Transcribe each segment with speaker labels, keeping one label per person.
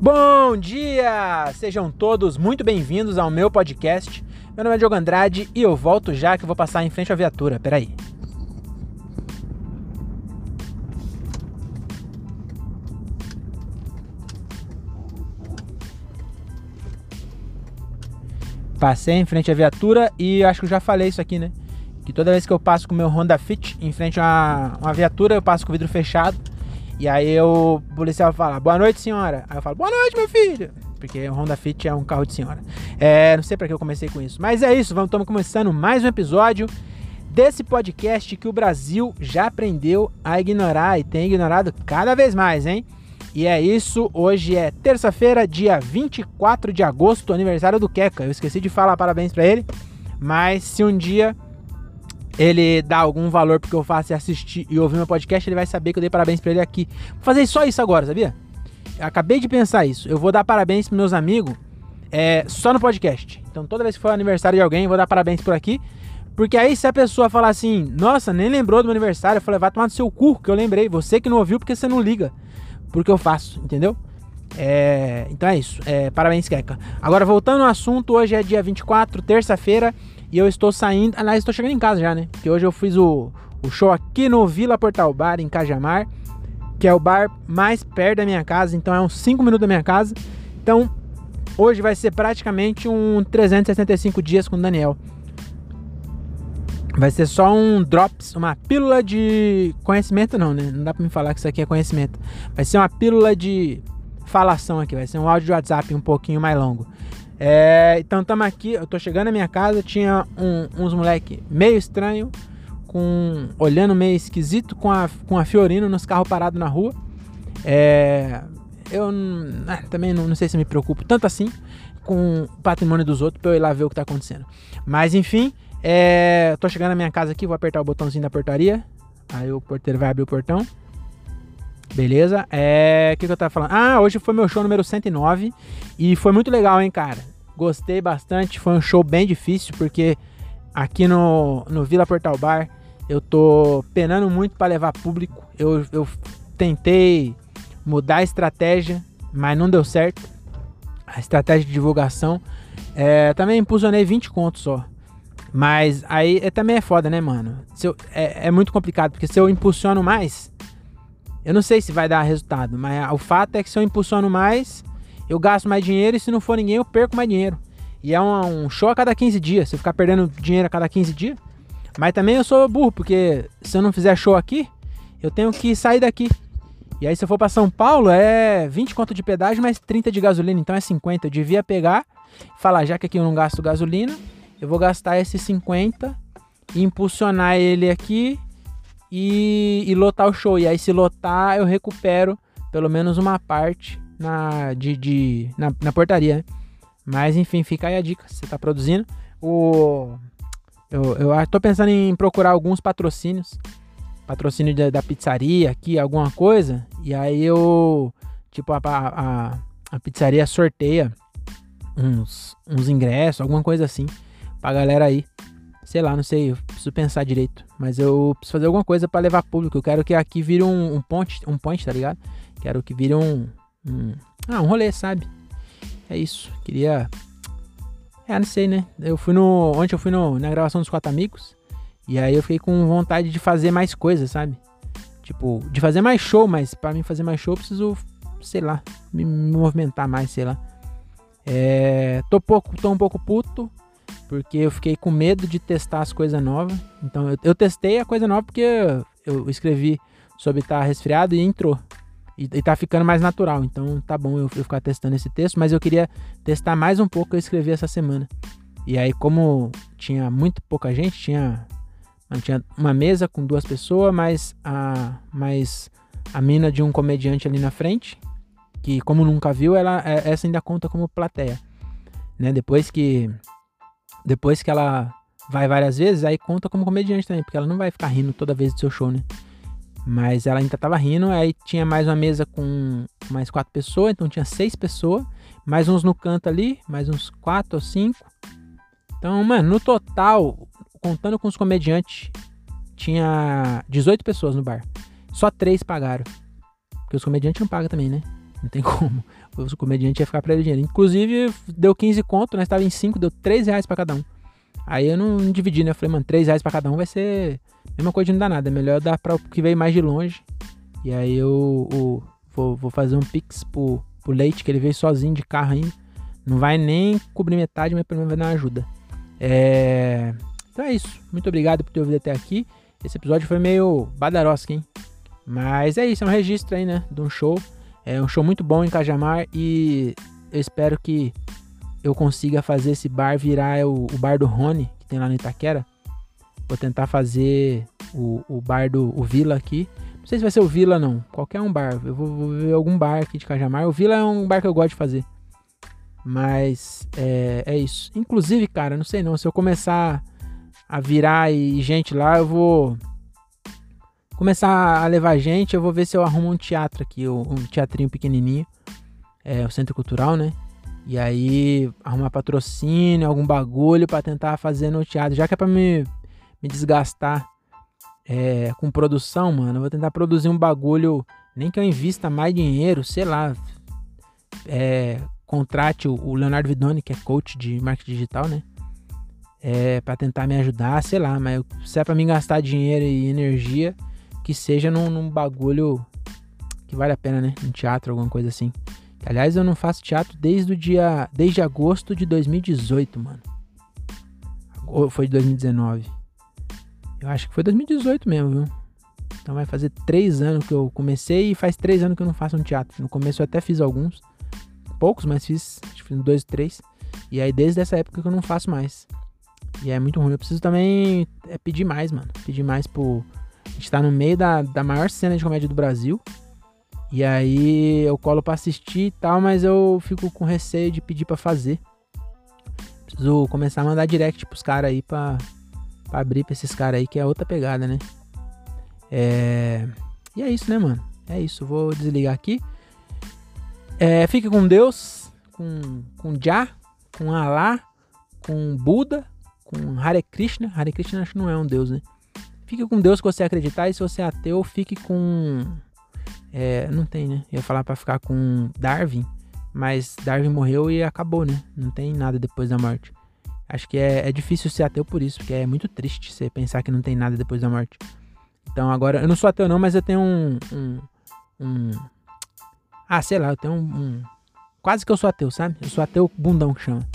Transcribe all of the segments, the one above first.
Speaker 1: Bom dia! Sejam todos muito bem-vindos ao meu podcast. Meu nome é Diogo Andrade e eu volto já que eu vou passar em frente à viatura. Peraí. Passei em frente à viatura e acho que eu já falei isso aqui, né? Que toda vez que eu passo com o meu Honda Fit em frente a uma viatura, eu passo com o vidro fechado. E aí o policial fala, boa noite, senhora. Aí eu falo, boa noite, meu filho. Porque o Honda Fit é um carro de senhora. É, não sei para que eu comecei com isso. Mas é isso, vamos estamos começando mais um episódio desse podcast que o Brasil já aprendeu a ignorar e tem ignorado cada vez mais, hein? E é isso, hoje é terça-feira, dia 24 de agosto, aniversário do Queca. Eu esqueci de falar parabéns para ele, mas se um dia ele dá algum valor porque eu faço e assistir e ouvir meu podcast, ele vai saber que eu dei parabéns para ele aqui. Vou fazer só isso agora, sabia? Eu acabei de pensar isso. Eu vou dar parabéns pros meus amigos é, só no podcast. Então toda vez que for aniversário de alguém, eu vou dar parabéns por aqui. Porque aí se a pessoa falar assim, nossa, nem lembrou do meu aniversário, eu falei, vai tomar no seu cu, que eu lembrei. Você que não ouviu porque você não liga porque eu faço, entendeu? É, então é isso. É, parabéns, Keka. Agora, voltando ao assunto, hoje é dia 24, terça-feira, e eu estou saindo. Aliás, estou chegando em casa já, né? Porque hoje eu fiz o, o show aqui no Vila Portal Bar, em Cajamar, que é o bar mais perto da minha casa, então é uns 5 minutos da minha casa. Então, hoje vai ser praticamente um 365 dias com o Daniel. Vai ser só um drops, uma pílula de conhecimento não, né? Não dá pra me falar que isso aqui é conhecimento. Vai ser uma pílula de falação aqui, vai ser um áudio de WhatsApp um pouquinho mais longo. É, então estamos aqui, eu tô chegando na minha casa, tinha um, uns moleque meio estranho, com olhando meio esquisito com a, com a Fiorino nos carros parados na rua. É, eu ah, também não, não, sei se me preocupo tanto assim com o patrimônio dos outros pra eu ir lá ver o que tá acontecendo. Mas enfim, é, tô chegando na minha casa aqui, vou apertar o botãozinho da portaria. Aí o porteiro vai abrir o portão. Beleza? É. O que, que eu tava falando? Ah, hoje foi meu show número 109. E foi muito legal, hein, cara? Gostei bastante. Foi um show bem difícil, porque aqui no, no Vila Portal Bar eu tô penando muito para levar público. Eu, eu tentei mudar a estratégia, mas não deu certo. A estratégia de divulgação. É, também impulsionei 20 contos só. Mas aí é, também é foda, né, mano? Eu, é, é, muito complicado, porque se eu impulsiono mais, eu não sei se vai dar resultado, mas o fato é que se eu impulsiono mais, eu gasto mais dinheiro e se não for ninguém, eu perco mais dinheiro. E é um, um show a cada 15 dias, se eu ficar perdendo dinheiro a cada 15 dias. Mas também eu sou burro, porque se eu não fizer show aqui, eu tenho que sair daqui. E aí se eu for para São Paulo, é 20 conto de pedágio mais 30 de gasolina, então é 50. Eu devia pegar, falar, já que aqui eu não gasto gasolina, eu vou gastar esses 50 e impulsionar ele aqui e, e, lotar o show. E aí, se lotar, eu recupero pelo menos uma parte na, de, de na, na, portaria. Né? Mas enfim, fica aí a dica. Você está produzindo. O, eu, eu tô pensando em procurar alguns patrocínios. Patrocínio da, da pizzaria aqui, alguma coisa. E aí eu. Tipo, a, a, a pizzaria sorteia uns, uns ingressos, alguma coisa assim pra galera aí. Sei lá, não sei, eu preciso pensar direito. Mas eu preciso fazer alguma coisa para levar público. Eu quero que aqui vire um, um ponte, um point, tá ligado? Quero que vire um, um. Ah, um rolê, sabe? É isso. Queria. É, não sei, né? Eu fui no. Ontem eu fui no, na gravação dos quatro amigos. E aí eu fiquei com vontade de fazer mais coisas, sabe? Tipo, de fazer mais show, mas para mim fazer mais show eu preciso, sei lá, me movimentar mais, sei lá. É, tô, pouco, tô um pouco puto, porque eu fiquei com medo de testar as coisas novas. Então eu, eu, testei a coisa nova porque eu, escrevi sobre estar tá resfriado e entrou. E, e tá ficando mais natural. Então tá bom eu, eu ficar testando esse texto, mas eu queria testar mais um pouco que eu escrevi essa semana. E aí, como tinha muito pouca gente, tinha, tinha uma mesa com duas pessoas, mais a, mais a mina de um comediante ali na frente, que como nunca viu, ela é, essa ainda conta como plateia. Né? Depois que depois que ela vai várias vezes, aí conta como comediante também, porque ela não vai ficar rindo toda vez do seu show, né? Mas ela ainda tava rindo, aí tinha mais uma mesa com mais quatro pessoas, então tinha seis pessoas, mais uns no canto ali, mais uns quatro ou cinco. Então, mano, no total, contando com os comediantes, tinha 18 pessoas no bar. Só três pagaram. Porque os comediantes não pagam também, né? Não tem como. O comediante ia ficar pra ele dinheiro. Inclusive, deu 15 conto, nós tava em 5, deu 3 reais pra cada um. Aí eu não dividi, né? Eu falei, mano, 3 reais pra cada um vai ser. Mesma coisa de não dá nada. É melhor dar pra o que veio mais de longe. E aí eu, eu vou, vou fazer um pix pro, pro Leite, que ele veio sozinho de carro ainda. Não vai nem cobrir metade, mas pelo menos vai dar uma ajuda. É... Então é isso. Muito obrigado por ter ouvido até aqui. Esse episódio foi meio badarosca, hein? Mas é isso, é um registro aí, né? De um show. É um show muito bom em Cajamar e eu espero que eu consiga fazer esse bar virar o, o bar do Rony, que tem lá no Itaquera. Vou tentar fazer o, o bar do o Vila aqui. Não sei se vai ser o Vila, não. Qualquer um bar. Eu vou, vou ver algum bar aqui de Cajamar. O Vila é um bar que eu gosto de fazer. Mas é, é isso. Inclusive, cara, não sei não. Se eu começar a virar e gente lá, eu vou começar a levar gente, eu vou ver se eu arrumo um teatro aqui, um teatrinho pequenininho, é o Centro Cultural, né? E aí arrumar patrocínio, algum bagulho para tentar fazer no teatro, já que é para me, me desgastar é, com produção, mano, eu vou tentar produzir um bagulho, nem que eu invista mais dinheiro, sei lá, é, contrate o, o Leonardo Vidoni, que é coach de marketing digital, né? É, para tentar me ajudar, sei lá, mas se é para me gastar dinheiro e energia, que seja num, num, bagulho que vale a pena, né? Um teatro, alguma coisa assim. Aliás, eu não faço teatro desde o dia. Desde agosto de 2018, mano. Ou foi de 2019? Eu acho que foi 2018 mesmo, viu? Então vai fazer três anos que eu comecei e faz três anos que eu não faço um teatro. No começo eu até fiz alguns. Poucos, mas fiz. Acho que fiz dois, três. E aí desde essa época que eu não faço mais. E é muito ruim. Eu preciso também é pedir mais, mano. Pedir mais pro a gente tá no meio da, da maior cena de comédia do Brasil. E aí eu colo pra assistir e tal, mas eu fico com receio de pedir para fazer. Preciso começar a mandar direct pros caras aí pra, pra abrir pra esses caras aí, que é outra pegada, né? É... E é isso, né, mano? É isso. Vou desligar aqui. É, fique com Deus, com, com Jah, com Alá, com Buda, com Hare Krishna. Hare Krishna acho que não é um deus, né? Fique com Deus que você acreditar, e se você é ateu, fique com. É, não tem, né? Eu ia falar para ficar com Darwin, mas Darwin morreu e acabou, né? Não tem nada depois da morte. Acho que é, é difícil ser ateu por isso, porque é muito triste você pensar que não tem nada depois da morte. Então agora, eu não sou ateu não, mas eu tenho um. um, um ah, sei lá, eu tenho um, um. Quase que eu sou ateu, sabe? Eu sou ateu bundão que chama.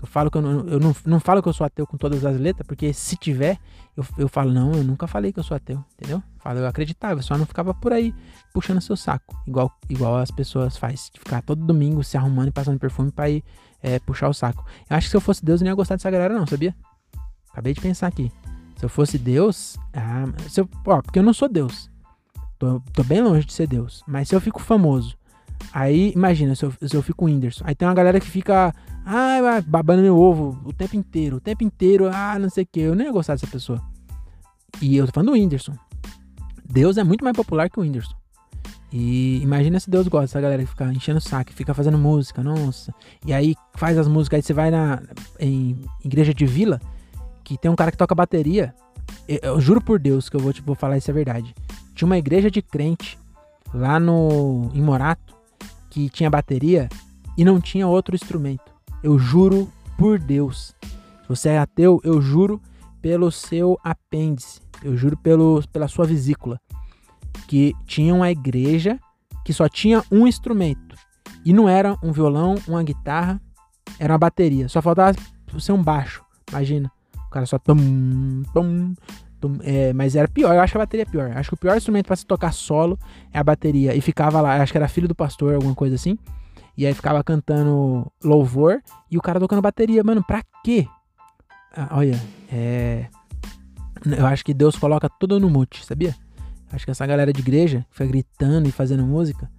Speaker 1: Eu falo que eu não, eu não, não falo que eu sou ateu com todas as letras, porque se tiver, eu, eu falo, não, eu nunca falei que eu sou ateu, entendeu? Falo, eu acreditava, só não ficava por aí puxando seu saco, igual, igual as pessoas fazem, de ficar todo domingo se arrumando e passando perfume pra ir é, puxar o saco. Eu acho que se eu fosse Deus, eu não ia gostar dessa galera, não, sabia? Acabei de pensar aqui. Se eu fosse Deus, ah, se eu, ó, porque eu não sou Deus. Tô, tô bem longe de ser Deus. Mas se eu fico famoso, aí imagina se eu, se eu fico Whindersson. Aí tem uma galera que fica ah, babando meu ovo o tempo inteiro, o tempo inteiro, ah, não sei o que. Eu nem ia gostar dessa pessoa. E eu tô falando do Whindersson. Deus é muito mais popular que o Whindersson. E imagina se Deus gosta dessa galera que fica enchendo o saco, fica fazendo música, nossa. E aí faz as músicas, aí você vai na em igreja de vila, que tem um cara que toca bateria. Eu, eu juro por Deus que eu vou, tipo, vou falar isso é verdade. Tinha uma igreja de crente lá no em Morato que tinha bateria e não tinha outro instrumento. Eu juro por Deus. Se você é ateu, eu juro pelo seu apêndice. Eu juro pelo, pela sua vesícula. Que tinha uma igreja que só tinha um instrumento. E não era um violão, uma guitarra, era uma bateria. Só faltava ser um baixo. Imagina. O cara só. Tum, tum, tum, é, mas era pior, eu acho a bateria é pior. Acho que o pior instrumento para se tocar solo é a bateria. E ficava lá, acho que era filho do pastor, alguma coisa assim. E aí ficava cantando louvor e o cara tocando bateria. Mano, pra quê? Ah, olha, é. Eu acho que Deus coloca tudo no mute, sabia? Acho que essa galera de igreja que fica gritando e fazendo música,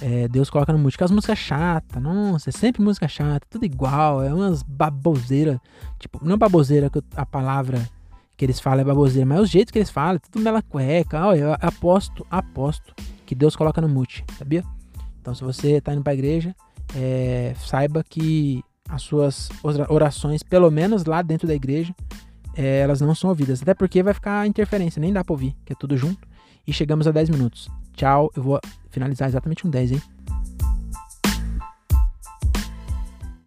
Speaker 1: é, Deus coloca no mute. As músicas chatas, nossa, é sempre música chata, tudo igual, é umas baboseiras. Tipo, não baboseira que a palavra que eles falam é baboseira, mas os jeitos que eles falam, tudo mela cueca. Olha, eu aposto, aposto que Deus coloca no mute, sabia? Então, se você está indo para a igreja, é, saiba que as suas orações, pelo menos lá dentro da igreja, é, elas não são ouvidas. Até porque vai ficar interferência, nem dá para ouvir, que é tudo junto. E chegamos a 10 minutos. Tchau, eu vou finalizar exatamente um 10, hein?